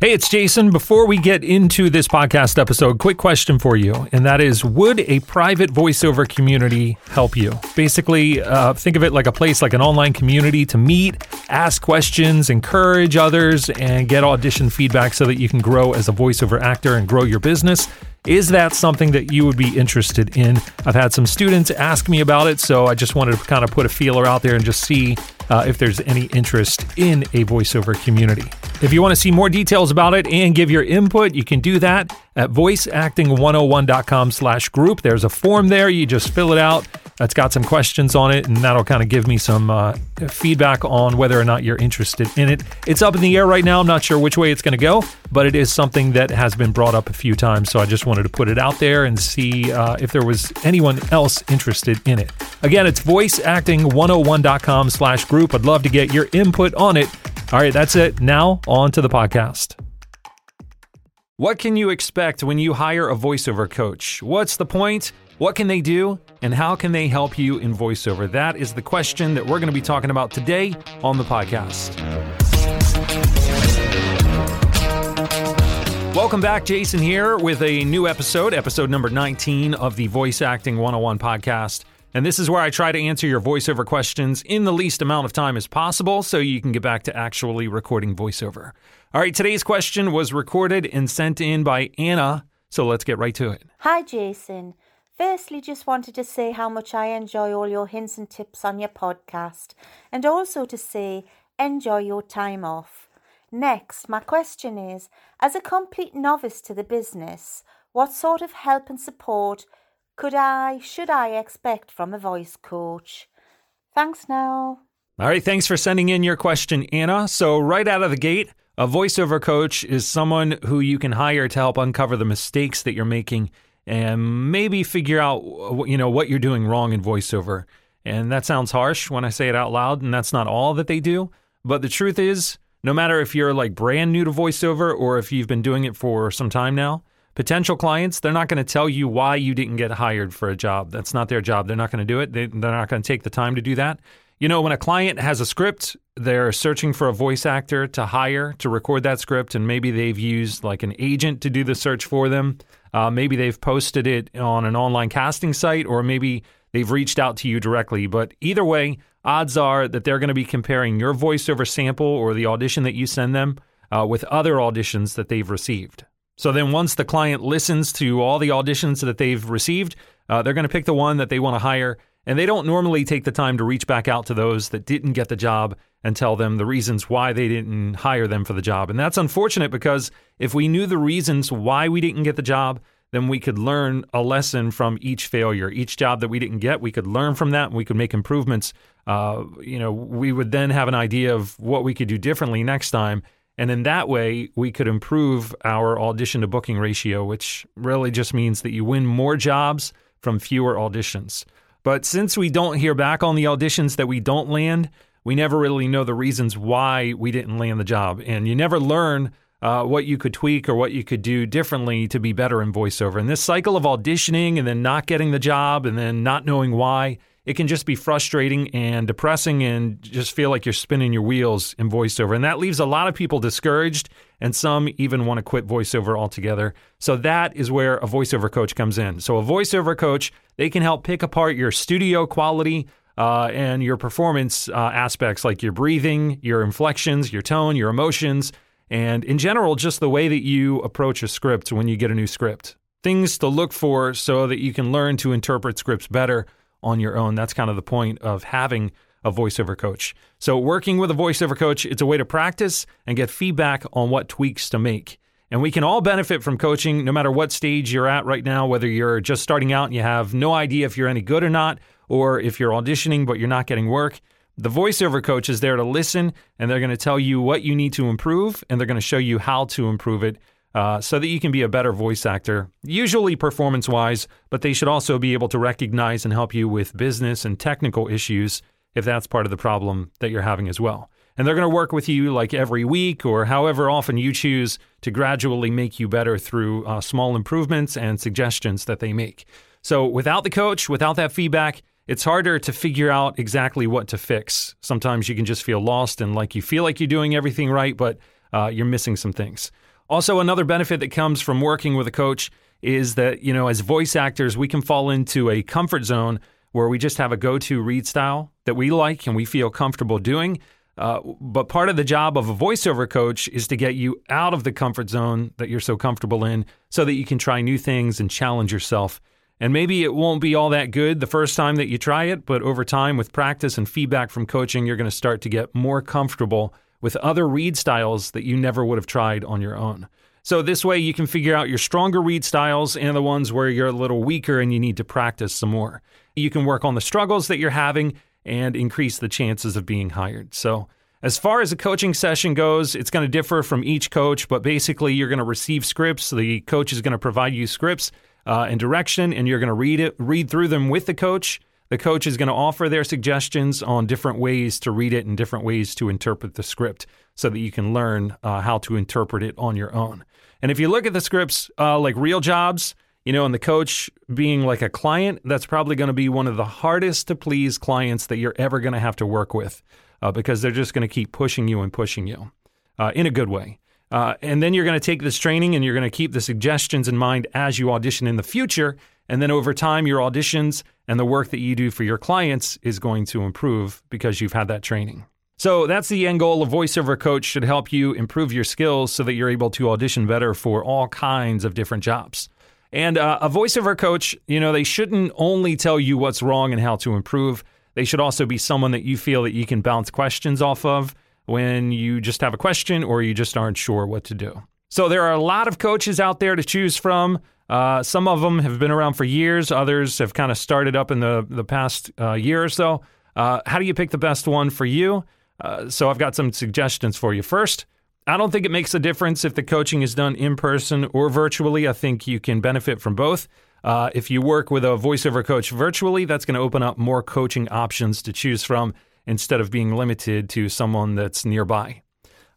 Hey, it's Jason. Before we get into this podcast episode, quick question for you, and that is Would a private voiceover community help you? Basically, uh, think of it like a place, like an online community to meet, ask questions, encourage others, and get audition feedback so that you can grow as a voiceover actor and grow your business. Is that something that you would be interested in? I've had some students ask me about it, so I just wanted to kind of put a feeler out there and just see uh, if there's any interest in a voiceover community. If you want to see more details about it and give your input, you can do that at voiceacting101.com slash group. There's a form there. You just fill it out. That's got some questions on it, and that'll kind of give me some uh, feedback on whether or not you're interested in it. It's up in the air right now. I'm not sure which way it's going to go, but it is something that has been brought up a few times. So I just wanted to put it out there and see uh, if there was anyone else interested in it. Again, it's voiceacting101.com slash group. I'd love to get your input on it. All right, that's it. Now, on to the podcast. What can you expect when you hire a voiceover coach? What's the point? What can they do? And how can they help you in voiceover? That is the question that we're going to be talking about today on the podcast. Welcome back, Jason here with a new episode, episode number 19 of the Voice Acting 101 podcast. And this is where I try to answer your voiceover questions in the least amount of time as possible so you can get back to actually recording voiceover. All right, today's question was recorded and sent in by Anna, so let's get right to it. Hi, Jason. Firstly, just wanted to say how much I enjoy all your hints and tips on your podcast, and also to say enjoy your time off. Next, my question is As a complete novice to the business, what sort of help and support could I, should I expect from a voice coach? Thanks now. All right, thanks for sending in your question, Anna. So, right out of the gate, a voiceover coach is someone who you can hire to help uncover the mistakes that you're making and maybe figure out you know what you're doing wrong in voiceover. And that sounds harsh when I say it out loud, and that's not all that they do. But the truth is, no matter if you're like brand new to voiceover or if you've been doing it for some time now, potential clients, they're not going to tell you why you didn't get hired for a job. That's not their job. They're not going to do it. They, they're not going to take the time to do that. You know, when a client has a script, they're searching for a voice actor to hire to record that script, and maybe they've used like an agent to do the search for them. Uh, maybe they've posted it on an online casting site, or maybe they've reached out to you directly. But either way, odds are that they're going to be comparing your voiceover sample or the audition that you send them uh, with other auditions that they've received. So then, once the client listens to all the auditions that they've received, uh, they're going to pick the one that they want to hire. And they don't normally take the time to reach back out to those that didn't get the job and tell them the reasons why they didn't hire them for the job. And that's unfortunate because if we knew the reasons why we didn't get the job, then we could learn a lesson from each failure. Each job that we didn't get, we could learn from that and we could make improvements. Uh, you know, we would then have an idea of what we could do differently next time. And in that way, we could improve our audition to booking ratio, which really just means that you win more jobs from fewer auditions. But since we don't hear back on the auditions that we don't land, we never really know the reasons why we didn't land the job. And you never learn uh, what you could tweak or what you could do differently to be better in voiceover. And this cycle of auditioning and then not getting the job and then not knowing why, it can just be frustrating and depressing and just feel like you're spinning your wheels in voiceover. And that leaves a lot of people discouraged and some even want to quit voiceover altogether. So that is where a voiceover coach comes in. So a voiceover coach, they can help pick apart your studio quality uh, and your performance uh, aspects like your breathing, your inflections, your tone, your emotions, and in general, just the way that you approach a script when you get a new script. Things to look for so that you can learn to interpret scripts better on your own. That's kind of the point of having a voiceover coach. So, working with a voiceover coach, it's a way to practice and get feedback on what tweaks to make. And we can all benefit from coaching no matter what stage you're at right now, whether you're just starting out and you have no idea if you're any good or not, or if you're auditioning but you're not getting work. The voiceover coach is there to listen and they're going to tell you what you need to improve and they're going to show you how to improve it uh, so that you can be a better voice actor, usually performance wise, but they should also be able to recognize and help you with business and technical issues if that's part of the problem that you're having as well. And they're going to work with you like every week or however often you choose to gradually make you better through uh, small improvements and suggestions that they make. So without the coach, without that feedback, it's harder to figure out exactly what to fix. Sometimes you can just feel lost and like you feel like you're doing everything right, but uh, you're missing some things. Also, another benefit that comes from working with a coach is that, you know, as voice actors, we can fall into a comfort zone where we just have a go to read style that we like and we feel comfortable doing. Uh, but part of the job of a voiceover coach is to get you out of the comfort zone that you're so comfortable in so that you can try new things and challenge yourself. And maybe it won't be all that good the first time that you try it, but over time, with practice and feedback from coaching, you're going to start to get more comfortable with other read styles that you never would have tried on your own. So, this way, you can figure out your stronger read styles and the ones where you're a little weaker and you need to practice some more. You can work on the struggles that you're having and increase the chances of being hired. So, as far as a coaching session goes, it's going to differ from each coach, but basically, you're going to receive scripts. The coach is going to provide you scripts uh, and direction, and you're going to read it, read through them with the coach. The coach is going to offer their suggestions on different ways to read it and different ways to interpret the script so that you can learn uh, how to interpret it on your own. And if you look at the scripts uh, like real jobs, you know, and the coach being like a client, that's probably going to be one of the hardest to please clients that you're ever going to have to work with uh, because they're just going to keep pushing you and pushing you uh, in a good way. Uh, and then you're going to take this training and you're going to keep the suggestions in mind as you audition in the future. And then over time, your auditions and the work that you do for your clients is going to improve because you've had that training. So that's the end goal. A voiceover coach should help you improve your skills so that you're able to audition better for all kinds of different jobs. And uh, a voiceover coach, you know, they shouldn't only tell you what's wrong and how to improve. They should also be someone that you feel that you can bounce questions off of when you just have a question or you just aren't sure what to do. So there are a lot of coaches out there to choose from. Uh, some of them have been around for years. Others have kind of started up in the the past uh, year or so. Uh, how do you pick the best one for you? Uh, so I've got some suggestions for you. First, I don't think it makes a difference if the coaching is done in person or virtually. I think you can benefit from both. Uh, if you work with a voiceover coach virtually, that's going to open up more coaching options to choose from instead of being limited to someone that's nearby.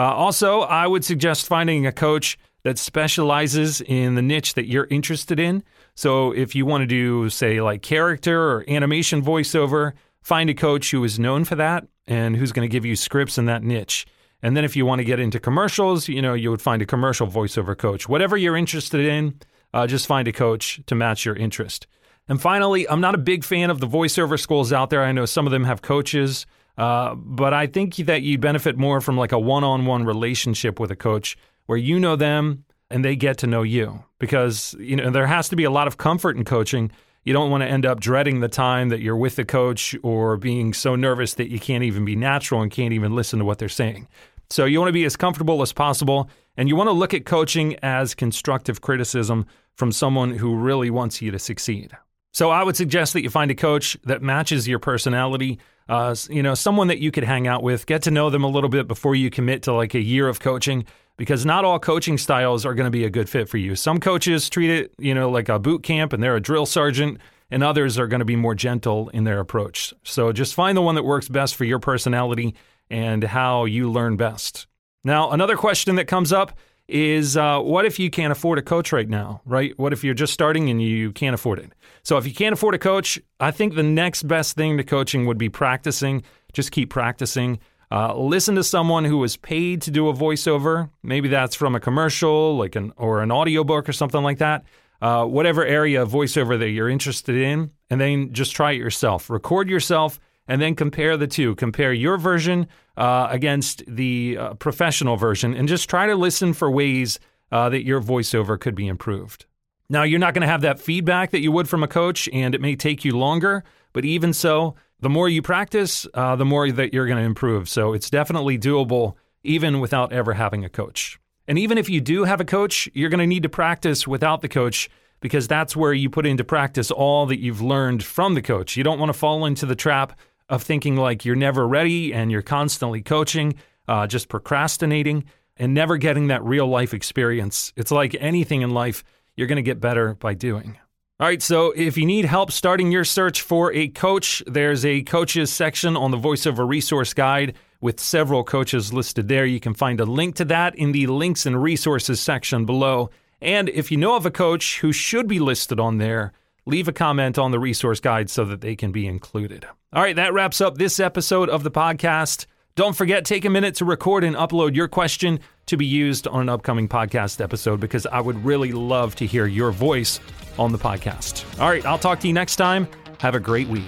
Uh, also, I would suggest finding a coach that specializes in the niche that you're interested in. So, if you want to do, say, like character or animation voiceover, find a coach who is known for that and who's going to give you scripts in that niche. And then if you want to get into commercials, you know, you would find a commercial voiceover coach. Whatever you're interested in, uh, just find a coach to match your interest. And finally, I'm not a big fan of the voiceover schools out there. I know some of them have coaches, uh, but I think that you benefit more from like a one on one relationship with a coach where you know them and they get to know you because, you know, there has to be a lot of comfort in coaching. You don't want to end up dreading the time that you're with the coach or being so nervous that you can't even be natural and can't even listen to what they're saying. So you want to be as comfortable as possible, and you want to look at coaching as constructive criticism from someone who really wants you to succeed. So I would suggest that you find a coach that matches your personality. Uh, you know, someone that you could hang out with, get to know them a little bit before you commit to like a year of coaching, because not all coaching styles are going to be a good fit for you. Some coaches treat it, you know, like a boot camp, and they're a drill sergeant, and others are going to be more gentle in their approach. So just find the one that works best for your personality and how you learn best. Now, another question that comes up is uh, what if you can't afford a coach right now, right? What if you're just starting and you can't afford it? So, if you can't afford a coach, I think the next best thing to coaching would be practicing. Just keep practicing. Uh, listen to someone who was paid to do a voiceover. Maybe that's from a commercial, like an or an audiobook or something like that. Uh, whatever area of voiceover that you're interested in, and then just try it yourself. Record yourself and then compare the two. Compare your version uh, against the uh, professional version, and just try to listen for ways uh, that your voiceover could be improved. Now, you're not going to have that feedback that you would from a coach, and it may take you longer, but even so, the more you practice, uh, the more that you're going to improve. So it's definitely doable even without ever having a coach. And even if you do have a coach, you're going to need to practice without the coach because that's where you put into practice all that you've learned from the coach. You don't want to fall into the trap of thinking like you're never ready and you're constantly coaching, uh, just procrastinating, and never getting that real life experience. It's like anything in life, you're going to get better by doing. All right, so if you need help starting your search for a coach, there's a coaches section on the VoiceOver resource guide with several coaches listed there. You can find a link to that in the links and resources section below. And if you know of a coach who should be listed on there, leave a comment on the resource guide so that they can be included. All right, that wraps up this episode of the podcast. Don't forget, take a minute to record and upload your question to be used on an upcoming podcast episode because I would really love to hear your voice on the podcast. All right, I'll talk to you next time. Have a great week.